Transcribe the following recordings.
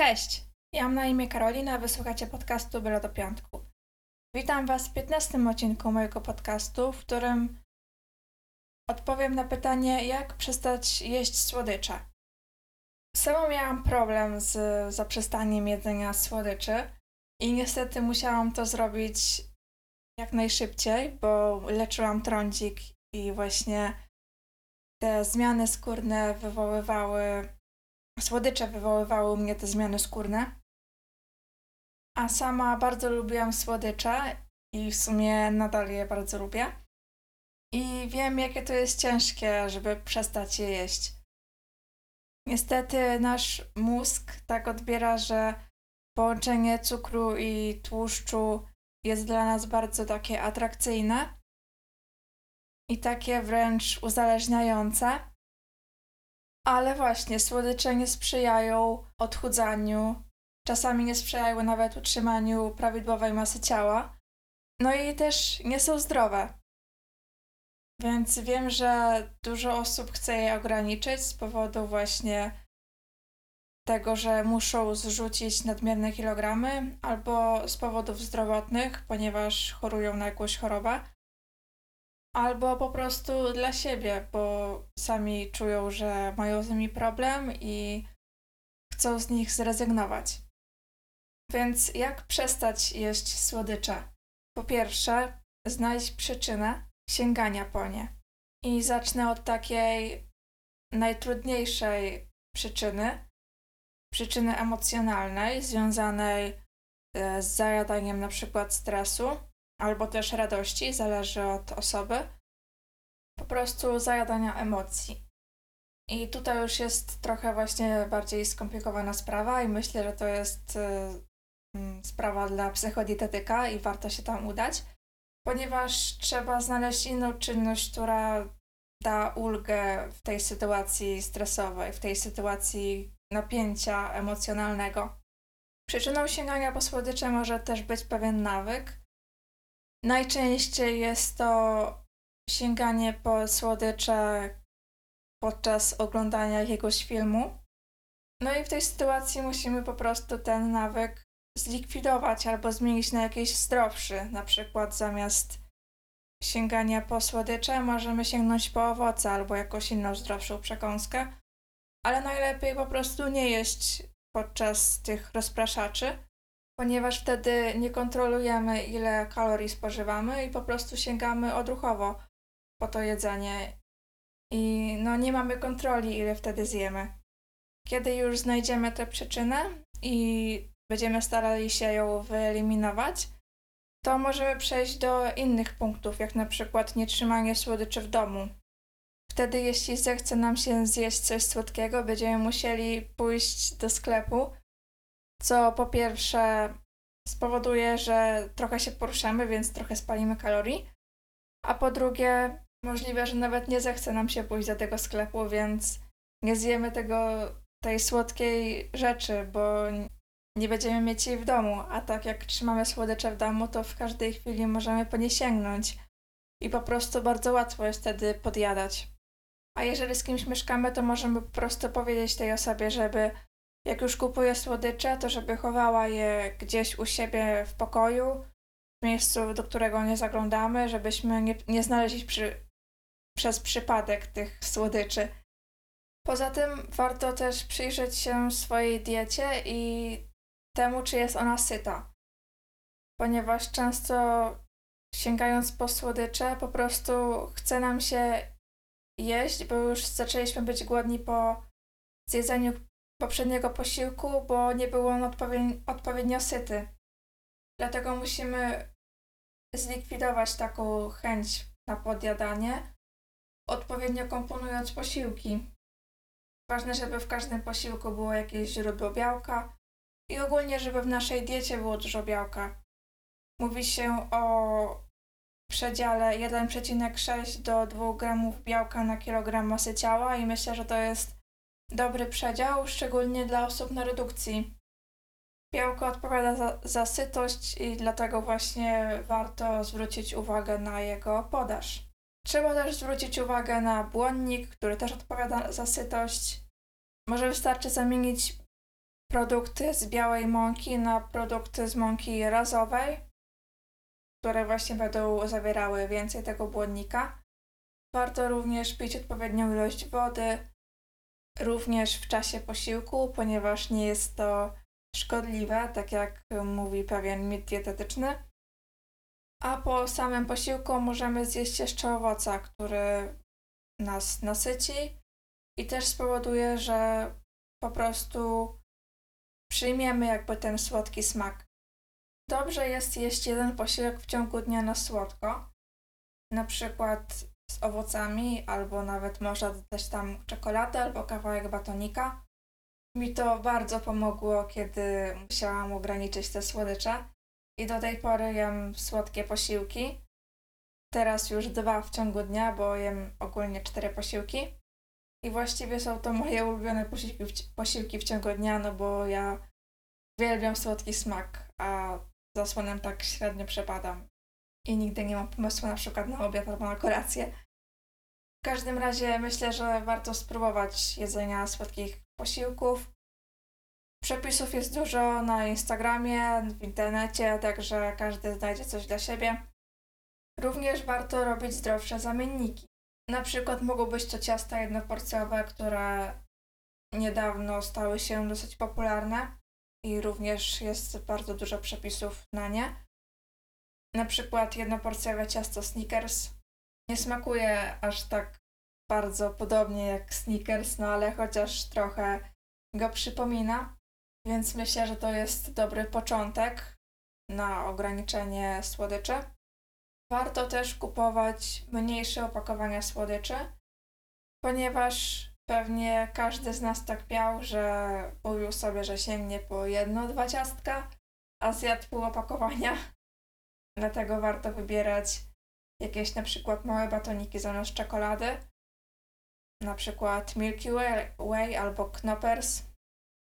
Cześć, ja mam na imię Karolina, wysłuchacie podcastu Byle do Piątku. Witam Was w 15 odcinku mojego podcastu, w którym odpowiem na pytanie, jak przestać jeść słodycze. Sama miałam problem z zaprzestaniem jedzenia słodyczy i niestety musiałam to zrobić jak najszybciej, bo leczyłam trądzik i właśnie te zmiany skórne wywoływały Słodycze wywoływały u mnie te zmiany skórne. A sama bardzo lubiłam słodycze i w sumie nadal je bardzo lubię. I wiem, jakie to jest ciężkie, żeby przestać je jeść. Niestety nasz mózg tak odbiera, że połączenie cukru i tłuszczu jest dla nas bardzo takie atrakcyjne i takie wręcz uzależniające. Ale właśnie, słodycze nie sprzyjają odchudzaniu, czasami nie sprzyjają nawet utrzymaniu prawidłowej masy ciała, no i też nie są zdrowe. Więc wiem, że dużo osób chce je ograniczyć z powodu właśnie tego, że muszą zrzucić nadmierne kilogramy, albo z powodów zdrowotnych, ponieważ chorują na jakąś chorobę albo po prostu dla siebie, bo sami czują, że mają z nimi problem i chcą z nich zrezygnować. Więc jak przestać jeść słodycze? Po pierwsze, znajdź przyczynę sięgania po nie. I zacznę od takiej najtrudniejszej przyczyny, przyczyny emocjonalnej, związanej e, z zajadaniem na przykład stresu, albo też radości, zależy od osoby. Po prostu zajadania emocji. I tutaj już jest trochę właśnie bardziej skomplikowana sprawa i myślę, że to jest y, sprawa dla psychodietetyka i warto się tam udać, ponieważ trzeba znaleźć inną czynność, która da ulgę w tej sytuacji stresowej, w tej sytuacji napięcia emocjonalnego. Przyczyną sięgania po słodycze może też być pewien nawyk, Najczęściej jest to sięganie po słodycze podczas oglądania jakiegoś filmu. No i w tej sytuacji musimy po prostu ten nawyk zlikwidować albo zmienić na jakiś zdrowszy. Na przykład zamiast sięgania po słodycze możemy sięgnąć po owoce albo jakąś inną zdrowszą przekąskę. Ale najlepiej po prostu nie jeść podczas tych rozpraszaczy, ponieważ wtedy nie kontrolujemy, ile kalorii spożywamy i po prostu sięgamy odruchowo po to jedzenie. I no nie mamy kontroli, ile wtedy zjemy. Kiedy już znajdziemy tę przyczynę i będziemy starali się ją wyeliminować, to możemy przejść do innych punktów, jak na przykład nietrzymanie słodyczy w domu. Wtedy, jeśli zechce nam się zjeść coś słodkiego, będziemy musieli pójść do sklepu co po pierwsze spowoduje, że trochę się poruszamy, więc trochę spalimy kalorii, a po drugie możliwe, że nawet nie zechce nam się pójść do tego sklepu, więc nie zjemy tego, tej słodkiej rzeczy, bo nie będziemy mieć jej w domu, a tak jak trzymamy słodycze w domu, to w każdej chwili możemy po nie sięgnąć. I po prostu bardzo łatwo jest wtedy podjadać. A jeżeli z kimś mieszkamy, to możemy po prostu powiedzieć tej osobie, żeby jak już kupuje słodycze, to żeby chowała je gdzieś u siebie w pokoju, w miejscu, do którego nie zaglądamy, żebyśmy nie, nie znaleźli przy, przez przypadek tych słodyczy. Poza tym warto też przyjrzeć się swojej diecie i temu, czy jest ona syta. Ponieważ często sięgając po słodycze, po prostu chce nam się jeść, bo już zaczęliśmy być głodni po zjedzeniu poprzedniego posiłku, bo nie był on odpowiednio syty. Dlatego musimy zlikwidować taką chęć na podjadanie, odpowiednio komponując posiłki. Ważne, żeby w każdym posiłku było jakieś źródło białka i ogólnie, żeby w naszej diecie było dużo białka. Mówi się o przedziale 1,6 do 2 gramów białka na kilogram masy ciała i myślę, że to jest dobry przedział, szczególnie dla osób na redukcji. Białko odpowiada za, za sytość i dlatego właśnie warto zwrócić uwagę na jego podaż. Trzeba też zwrócić uwagę na błonnik, który też odpowiada za sytość. Może wystarczy zamienić produkty z białej mąki na produkty z mąki razowej, które właśnie będą zawierały więcej tego błonnika. Warto również pić odpowiednią ilość wody, również w czasie posiłku, ponieważ nie jest to szkodliwe, tak jak mówi pewien mit dietetyczny. A po samym posiłku możemy zjeść jeszcze owoca, który nas nasyci i też spowoduje, że po prostu przyjmiemy jakby ten słodki smak. Dobrze jest jeść jeden posiłek w ciągu dnia na słodko, na przykład z owocami, albo nawet można dodać tam czekoladę albo kawałek batonika. Mi to bardzo pomogło, kiedy musiałam ograniczyć te słodycze i do tej pory jem słodkie posiłki. Teraz już dwa w ciągu dnia, bo jem ogólnie cztery posiłki. I właściwie są to moje ulubione posiłki w, posiłki w ciągu dnia, no bo ja uwielbiam słodki smak, a za słonem tak średnio przepadam. I nigdy nie mam pomysłu na przykład na obiad albo na kolację. W każdym razie myślę, że warto spróbować jedzenia słodkich posiłków. Przepisów jest dużo na Instagramie, w internecie, także każdy znajdzie coś dla siebie. Również warto robić zdrowsze zamienniki. Na przykład mogą być to ciasta jednoporcjowe, które niedawno stały się dosyć popularne i również jest bardzo dużo przepisów na nie. Na przykład jednoporcjowe ciasto Snickers nie smakuje aż tak bardzo podobnie jak Snickers, no ale chociaż trochę go przypomina, więc myślę, że to jest dobry początek na ograniczenie słodyczy. Warto też kupować mniejsze opakowania słodyczy, ponieważ pewnie każdy z nas tak miał, że mówił sobie, że sięgnie po jedno, dwa ciastka, a zjadł pół opakowania. Dlatego warto wybierać jakieś na przykład małe batoniki zamiast czekolady, na przykład Milky Way albo Knoppers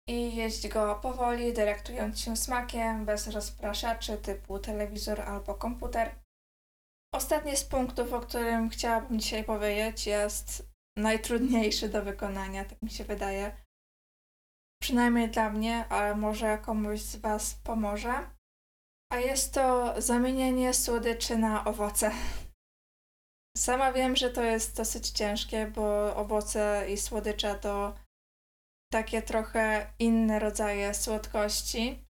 i jeść go powoli, delektując się smakiem, bez rozpraszaczy typu telewizor albo komputer. Ostatni z punktów, o którym chciałabym dzisiaj powiedzieć, jest najtrudniejszy do wykonania, tak mi się wydaje. Przynajmniej dla mnie, ale może komuś z Was pomoże. A jest to zamienienie słodyczy na owoce. Sama wiem, że to jest dosyć ciężkie, bo owoce i słodycze to takie trochę inne rodzaje słodkości.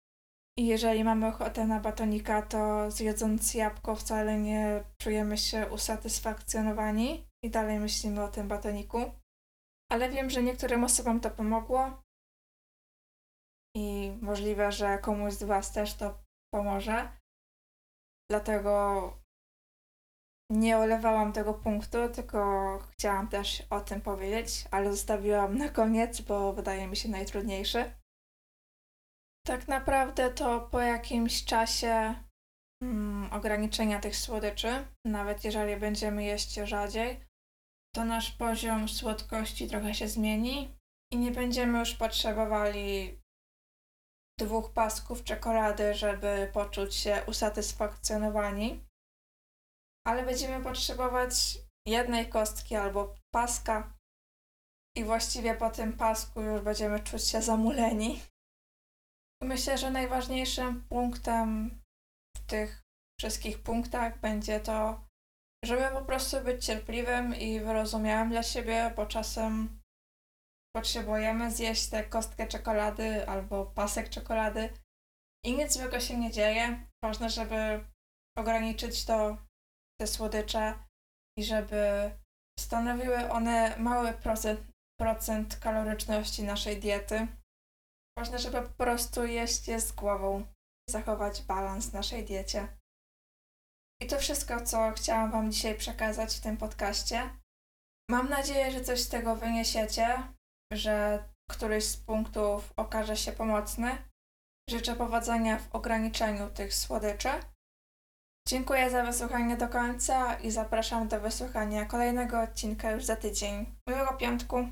I jeżeli mamy ochotę na batonika, to zjedząc jabłko wcale nie czujemy się usatysfakcjonowani i dalej myślimy o tym batoniku. Ale wiem, że niektórym osobom to pomogło i możliwe, że komuś z Was też to pomoże. Dlatego nie olewałam tego punktu, tylko chciałam też o tym powiedzieć, ale zostawiłam na koniec, bo wydaje mi się najtrudniejszy. Tak naprawdę to po jakimś czasie mm, ograniczenia tych słodyczy, nawet jeżeli będziemy jeść rzadziej, to nasz poziom słodkości trochę się zmieni i nie będziemy już potrzebowali dwóch pasków czekolady, żeby poczuć się usatysfakcjonowani ale będziemy potrzebować jednej kostki albo paska i właściwie po tym pasku już będziemy czuć się zamuleni. Myślę, że najważniejszym punktem w tych wszystkich punktach będzie to, żeby po prostu być cierpliwym i wyrozumiałym dla siebie, bo czasem potrzebujemy zjeść tę kostkę czekolady albo pasek czekolady i nic złego się nie dzieje. Ważne, żeby ograniczyć to te słodycze i żeby stanowiły one mały procent, procent kaloryczności naszej diety. Ważne, żeby po prostu jeść je z głową, zachować balans w naszej diecie. I to wszystko, co chciałam Wam dzisiaj przekazać w tym podcaście. Mam nadzieję, że coś z tego wyniesiecie, że któryś z punktów okaże się pomocny. Życzę powodzenia w ograniczeniu tych słodyczy Dziękuję za wysłuchanie do końca i zapraszam do wysłuchania kolejnego odcinka już za tydzień. Miłego piątku!